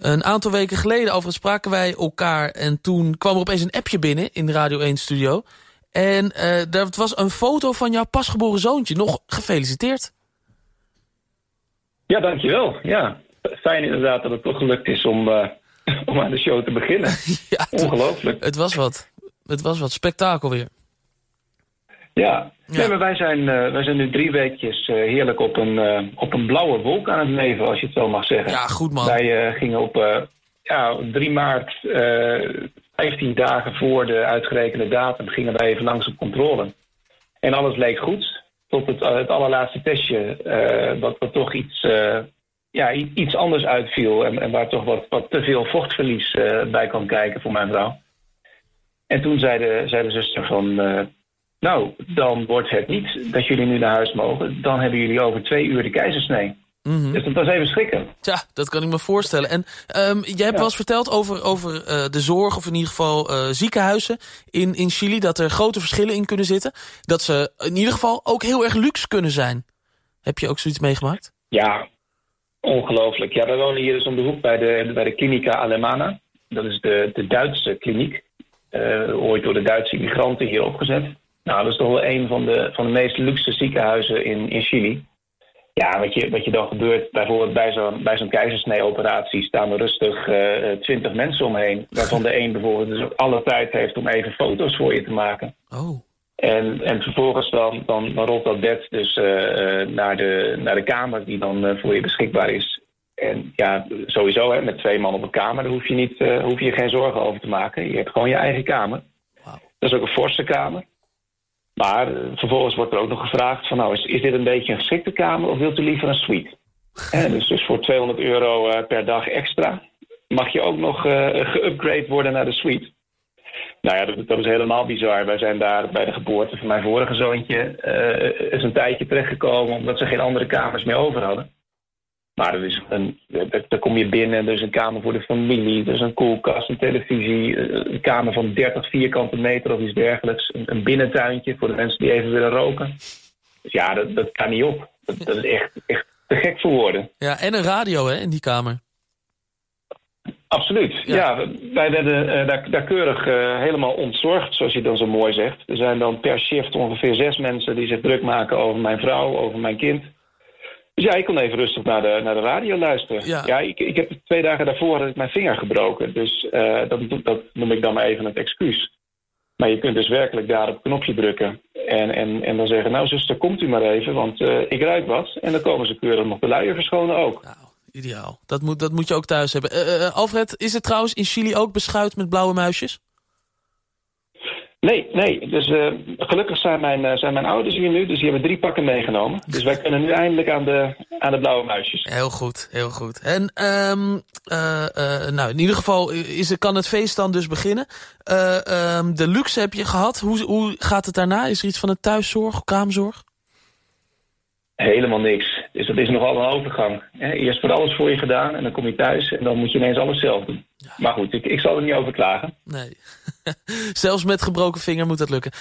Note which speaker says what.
Speaker 1: Een aantal weken geleden overigens spraken wij elkaar... en toen kwam er opeens een appje binnen in de Radio 1-studio. En uh, dat was een foto van jouw pasgeboren zoontje. Nog gefeliciteerd.
Speaker 2: Ja, dankjewel. Ja, fijn inderdaad dat het toch gelukt is om, uh, om aan de show te beginnen. ja, Ongelooflijk.
Speaker 1: Het was wat. Het was wat spektakel weer.
Speaker 2: Ja, ja. Nee, maar wij zijn, uh, wij zijn nu drie weekjes uh, heerlijk op een, uh, op een blauwe wolk aan het leven, als je het zo mag zeggen.
Speaker 1: Ja, goed man.
Speaker 2: Wij gingen op ja, 3 maart, 15 dagen voor de uitgerekende datum, gingen wij even langs op controle. En alles leek goed, tot het, het allerlaatste testje, wat, wat toch iets, ja, iets anders uitviel. En, en waar toch wat, wat te veel vochtverlies bij kwam kijken voor mijn vrouw. En toen zei de, zei de zuster van nou, dan wordt het niet dat jullie nu naar huis mogen. Dan hebben jullie over twee uur de keizersnee. Mm Dus dat was even schrikken.
Speaker 1: Ja, dat kan ik me voorstellen. En um, jij hebt ja. wel eens verteld over, over uh, de zorg, of in ieder geval uh, ziekenhuizen in, in Chili... dat er grote verschillen in kunnen zitten. Dat ze in ieder geval ook heel erg luxe kunnen zijn. Heb je ook zoiets meegemaakt?
Speaker 2: Ja, ongelooflijk. Ja, wij wonen hier dus om de hoek bij de, bij de Clinica Alemana. Dat is de, de Duitse kliniek. Uh, ooit door de Duitse immigranten hier opgezet. Nou, dat is toch wel een van de, van de meest luxe ziekenhuizen in, in Chili. Ja, wat je, wat je dan gebeurt, bijvoorbeeld bij zo'n bij zo'n keizersnee-operatie staan er rustig twintig uh, mensen omheen. Waarvan de een bijvoorbeeld dus alle tijd heeft om even foto's voor je te maken.
Speaker 1: Oh.
Speaker 2: En, en vervolgens dan, dan, dan rolt dat bed dus uh, naar, de, naar de kamer die dan uh, voor je beschikbaar is. En ja, sowieso hè, met twee man op een kamer, daar hoef je, niet, hoef je geen zorgen over te maken. Je hebt gewoon je eigen kamer.
Speaker 1: Wow.
Speaker 2: Dat is ook een forse kamer. Maar uh, vervolgens wordt er ook nog gevraagd van nou, is, is dit een beetje een geschikte kamer of wilt u liever een suite? dus, dus voor 200 euro uh, per dag extra mag je ook nog uh, geüpgrade worden naar de suite. Nou ja, dat, dat, is helemaal bizar. Wij zijn daar bij de geboorte van mijn vorige zoontje eens een tijdje terechtgekomen omdat ze geen andere kamers meer over hadden. Maar er is een, daar kom je binnen, er is een kamer voor de familie, er is een koelkast, een televisie, een kamer van 30 vierkante meter of iets dergelijks. Een, een binnentuintje voor de mensen die even willen roken. Dus ja, dat, dat kan niet op. Dat, dat is echt, echt te gek voor woorden.
Speaker 1: Ja, en een radio hè, in die kamer.
Speaker 2: Absoluut. Ja, ja wij werden uh, daar, daar, keurig uh, helemaal ontzorgd, zoals je dan zo mooi zegt. Er zijn dan per shift ongeveer zes mensen die zich druk maken over mijn vrouw, over mijn kind. Dus ja, ik kon even rustig naar de, naar de radio luisteren.
Speaker 1: Ja,
Speaker 2: ja ik, ik heb twee dagen daarvoor had ik mijn vinger gebroken. Dus uh, dat, dat noem ik dan maar even het excuus. Maar je kunt dus werkelijk daar op het knopje drukken. En, en, en dan zeggen, nou zuster, komt u maar even, want uh, ik ruik wat. En dan komen ze keurig nog de luier verschonen ook.
Speaker 1: Nou, ideaal. Dat moet, dat moet je ook thuis hebben. Uh, Alfred, is het trouwens in Chili ook beschuit met blauwe muisjes?
Speaker 2: Nee, nee. Dus uh, gelukkig zijn mijn, uh, zijn mijn ouders hier nu, dus die hebben drie pakken meegenomen. Dus wij kunnen nu eindelijk aan de, aan de blauwe muisjes.
Speaker 1: Heel goed, heel goed. En um, uh, nou, in ieder geval is, kan het feest dan dus beginnen. Um, de luxe heb je gehad. Hoe, hoe gaat het daarna? Is er iets van een thuiszorg, kraamzorg?
Speaker 2: Helemaal niks. Dus dat is nogal een overgang. Eerst wordt alles voor je gedaan en dan kom je thuis en dan moet je ineens alles zelf doen. Ja. Maar goed, ik, ik zal er niet over klagen.
Speaker 1: Nee. Zelfs met gebroken vinger moet dat lukken.